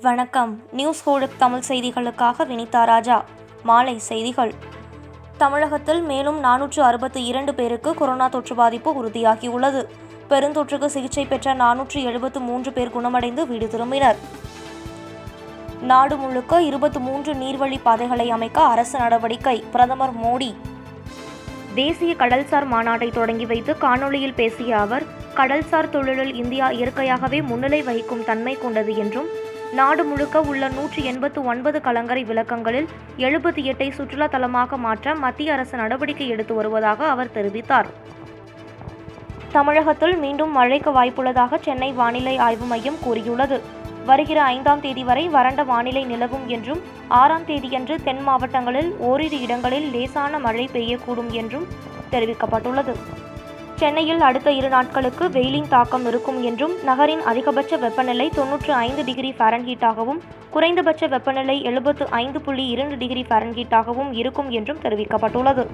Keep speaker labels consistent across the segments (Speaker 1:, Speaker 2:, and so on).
Speaker 1: வணக்கம். News hold Tamil செய்திகளுக்காக வினிதா ராஜா. மாலை செய்திகள். தமிழகத்தில் மேலும் நானூற்று அறுபத்தி இரண்டு பேருக்கு கொரோனா தொற்று பாதிப்பு உறுதியாகியுள்ளது. பெருந்தொற்றுக்கு சிகிச்சை பெற்ற நானூற்று எழுபத்து மூன்று பேர் குணமடைந்து வீடு திரும்பினர். நாடு முழுக்க இருபத்தி மூன்று நீர்வழி பாதைகளை அமைக்க அரசு நடவடிக்கை பிரதமர் மோடி. தேசிய கடல்சார் மாநாட்டை தொடங்கி வைத்து காணொளியில் பேசிய அவர் கடல்சார் தொழிலில் இந்தியா இயற்கையாகவே முன்னிலை வகிக்கும் தன்மை கொண்டது என்றும் நாடு முழுக்க உள்ள நூற்றி எண்பத்து ஒன்பது கலங்கரை விளக்கங்களில் எழுபத்தி எட்டை சுற்றுலா தலமாக மாற்ற மத்திய அரசு நடவடிக்கை எடுத்து வருவதாக அவர் தெரிவித்தார். தமிழகத்தில் மீண்டும் மழைக்கு வாய்ப்புள்ளதாக சென்னை வானிலை ஆய்வு மையம் கூறியுள்ளது. வருகிற ஐந்தாம் தேதி வரை வறண்ட வானிலை நிலவும் என்றும் ஆறாம் தேதியன்று தென் மாவட்டங்களில் ஓரிரு இடங்களில் லேசான மழை பெய்யக்கூடும் என்றும் தெரிவிக்கப்பட்டுள்ளது. சென்னையில் அடுத்த இரு நாட்களுக்கு வெயிலின் தாக்கம் இருக்கும் என்றும் நகரின் அதிகபட்ச வெப்பநிலை தொன்னூற்று ஐந்து டிகிரி ஃபாரன்ஹீட்டாகவும் குறைந்தபட்ச வெப்பநிலை எழுபத்து ஐந்து புள்ளி இரண்டு டிகிரி ஃபாரன்ஹீட்டாகவும் இருக்கும் என்றும் தெரிவிக்கப்பட்டுள்ளது.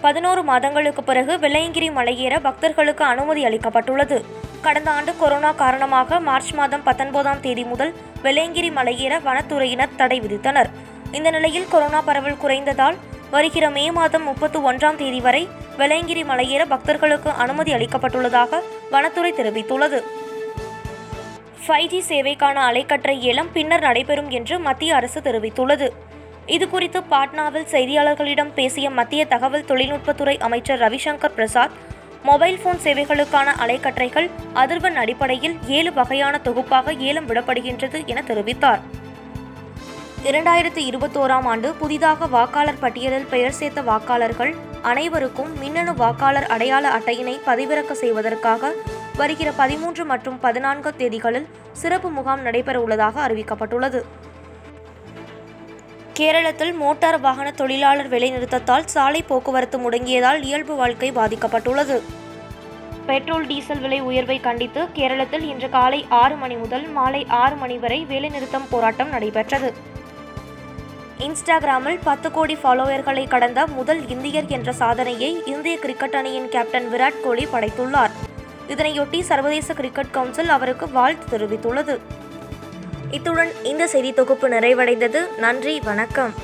Speaker 1: பதினோரு மாதங்களுக்கு பிறகு வெள்ளையங்கிரி மலையேற பக்தர்களுக்கு அனுமதி அளிக்கப்பட்டுள்ளது. கடந்த ஆண்டு கொரோனா காரணமாக மார்ச் மாதம் பத்தொன்பதாம் தேதி முதல் வெள்ளையங்கிரி மலையேற வனத்துறையினர் தடை விதித்தனர். இந்த நிலையில் கொரோனா பரவல் குறைந்ததால் வருகிற மே மாதம் முப்பத்து ஒன்றாம் தேதி வரை வெள்ளையங்கிரி மலையேற பக்தர்களுக்கு அனுமதி அளிக்கப்பட்டுள்ளதாக வனத்துறை தெரிவித்துள்ளது. ஃபைவ் ஜி சேவைக்கான அலைக்கற்றை ஏலம் பின்னர் நடைபெறும் என்று மத்திய அரசு தெரிவித்துள்ளது. இதுகுறித்து பாட்னாவில் செய்தியாளர்களிடம் பேசிய மத்திய தகவல் தொழில்நுட்பத்துறை அமைச்சர் ரவிசங்கர் பிரசாத் மொபைல் போன் சேவைகளுக்கான அலைக்கற்றைகள் அதிர்வெண் அடிப்படையில் ஏழு வகையான தொகுப்பாக ஏலம் விடப்படுகின்றது என தெரிவித்தார். இரண்டாயிரத்தி இருபத்தோராம் ஆண்டு புதிதாக வாக்காளர் பட்டியலில் பெயர் சேர்த்த வாக்காளர்கள் அனைவருக்கும் மின்னணு வாக்காளர் அடையாள அட்டையினை பதிவிறக்க செய்வதற்காக வருகிற பதிமூன்று மற்றும் பதினான்கு தேதிகளில் சிறப்பு முகாம் நடைபெற உள்ளதாக அறிவிக்கப்பட்டுள்ளது. கேரளத்தில் மோட்டார் வாகன தொழிலாளர் வேலைநிறுத்தத்தால் சாலை போக்குவரத்து முடங்கியதால் இயல்பு வாழ்க்கை பாதிக்கப்பட்டுள்ளது. பெட்ரோல் டீசல் விலை உயர்வை கண்டித்து கேரளத்தில் இன்று காலை ஆறு மணி முதல் மாலை ஆறு மணி வரை வேலைநிறுத்தம் போராட்டம் நடைபெற்றது. இன்ஸ்டாகிராமில் பத்து கோடி ஃபாலோவர்களை கடந்த முதல் இந்தியர் என்ற சாதனையை இந்திய கிரிக்கெட் அணியின் கேப்டன் விராட் கோலி படைத்துள்ளார். இதனையொட்டி சர்வதேச கிரிக்கெட் கவுன்சில் அவருக்கு வாழ்த்து தெரிவித்துள்ளது. இத்துடன் இந்த செய்தி தொகுப்பு நிறைவடைந்தது. நன்றி வணக்கம்.